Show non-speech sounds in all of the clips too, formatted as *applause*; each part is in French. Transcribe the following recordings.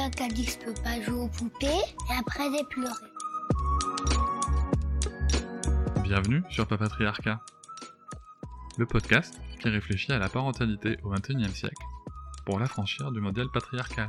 Quelqu'un qui a pas jouer aux poupées et après j'ai pleuré. Bienvenue sur Papatriarcat, le podcast qui réfléchit à la parentalité au XXIe siècle pour l'affranchir du modèle patriarcal.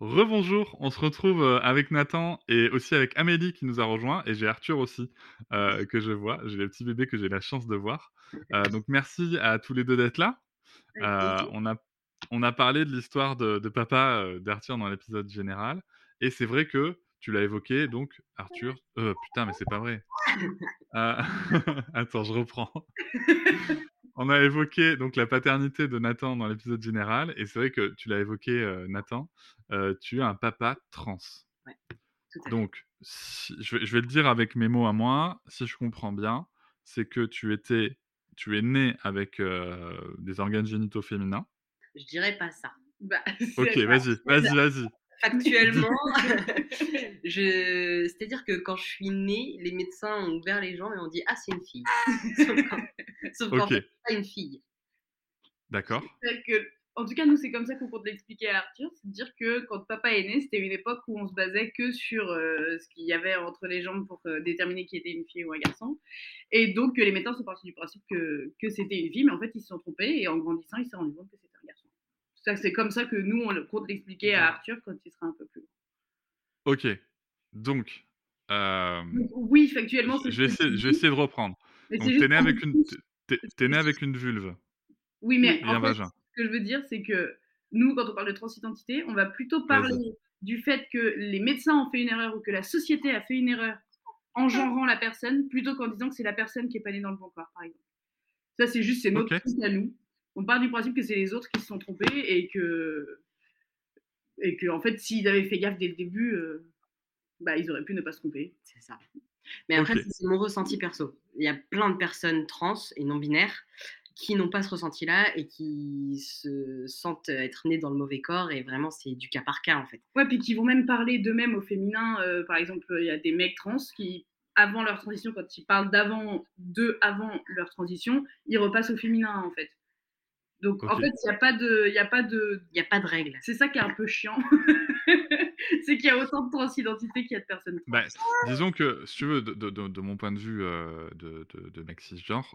Rebonjour, on se retrouve euh, avec Nathan et aussi avec Amélie qui nous a rejoint et j'ai Arthur aussi euh, que je vois, j'ai les petits bébés que j'ai la chance de voir. Euh, donc merci à tous les deux d'être là. on, a, on a parlé de l'histoire de, de, papa d'Arthur dans l'épisode général et c'est vrai que tu l'as évoqué donc Arthur, putain mais c'est pas vrai. *laughs* Attends, je reprends. *laughs* on a évoqué donc la paternité de Nathan dans l'épisode général, et c'est vrai que tu l'as évoqué, euh, Nathan, euh, tu es un papa trans. Ouais, donc, je, vais, le dire avec mes mots à moi, si je comprends bien, c'est que tu étais, tu es né avec euh, des organes génitaux féminins. Je dirais pas ça. Bah, *laughs* ok, vas-y, vas-y, vas-y factuellement, *laughs* *laughs* je... c'est-à-dire que quand je suis née, les médecins ont ouvert les jambes et ont dit Ah, c'est une fille. Sauf qu'en fait, pas une fille. D'accord. En tout cas, nous, c'est comme ça qu'on compte l'expliquer à Arthur. C'est dire que quand papa est né, c'était une époque où on se basait que sur euh, ce qu'il y avait entre les jambes pour euh, déterminer qui était une fille ou un garçon. Et donc, les médecins sont partis du principe que, que c'était une fille, mais en fait, ils se sont trompés. Et en grandissant, ils se sont rendus compte que c'était un garçon. C'est comme ça que nous, on compte l'expliquer à Arthur quand il sera un peu plus grand. Ok. Donc. Euh, oui, factuellement, c'est. Je, vais essayer, je vais essayer de reprendre. Donc, t'es né, avec une, es, né avec une vulve. Oui, mais en fait, ce que je veux dire, c'est que nous, quand on parle de transidentité, on va plutôt parler du fait que les médecins ont fait une erreur ou que la société a fait une erreur en genrant la personne, plutôt qu'en disant que c'est la personne qui est pas née dans le bon corps, par exemple. Ça, c'est juste, c'est notre truc à nous on part du principe que c'est les autres qui se sont trompés et que, et que en fait, s'ils avaient fait gaffe dès le début, euh, bah, ils auraient pu ne pas se tromper. C'est ça. Mais après, c'est mon ressenti perso. Il y a plein de personnes trans et non binaires qui n'ont pas ce ressenti-là et qui se sentent être nées dans le mauvais corps et vraiment c'est du cas par cas en fait. Ouais, puis qui vont même parler d'eux-mêmes au féminin. Euh, par exemple, il y a des mecs trans qui, avant leur transition, quand ils parlent d'avant, d'eux avant leur transition, ils repassent au féminin en fait. Donc en fait, il n'y a pas de, il a pas de, il a pas de règles. C'est ça qui est un peu chiant, *laughs* c'est qu'il y a autant de transidentité qu'il y a de personnes. Bah, disons que, si tu veux, de, de, de mon point de vue euh, de, de, mec cisgenre.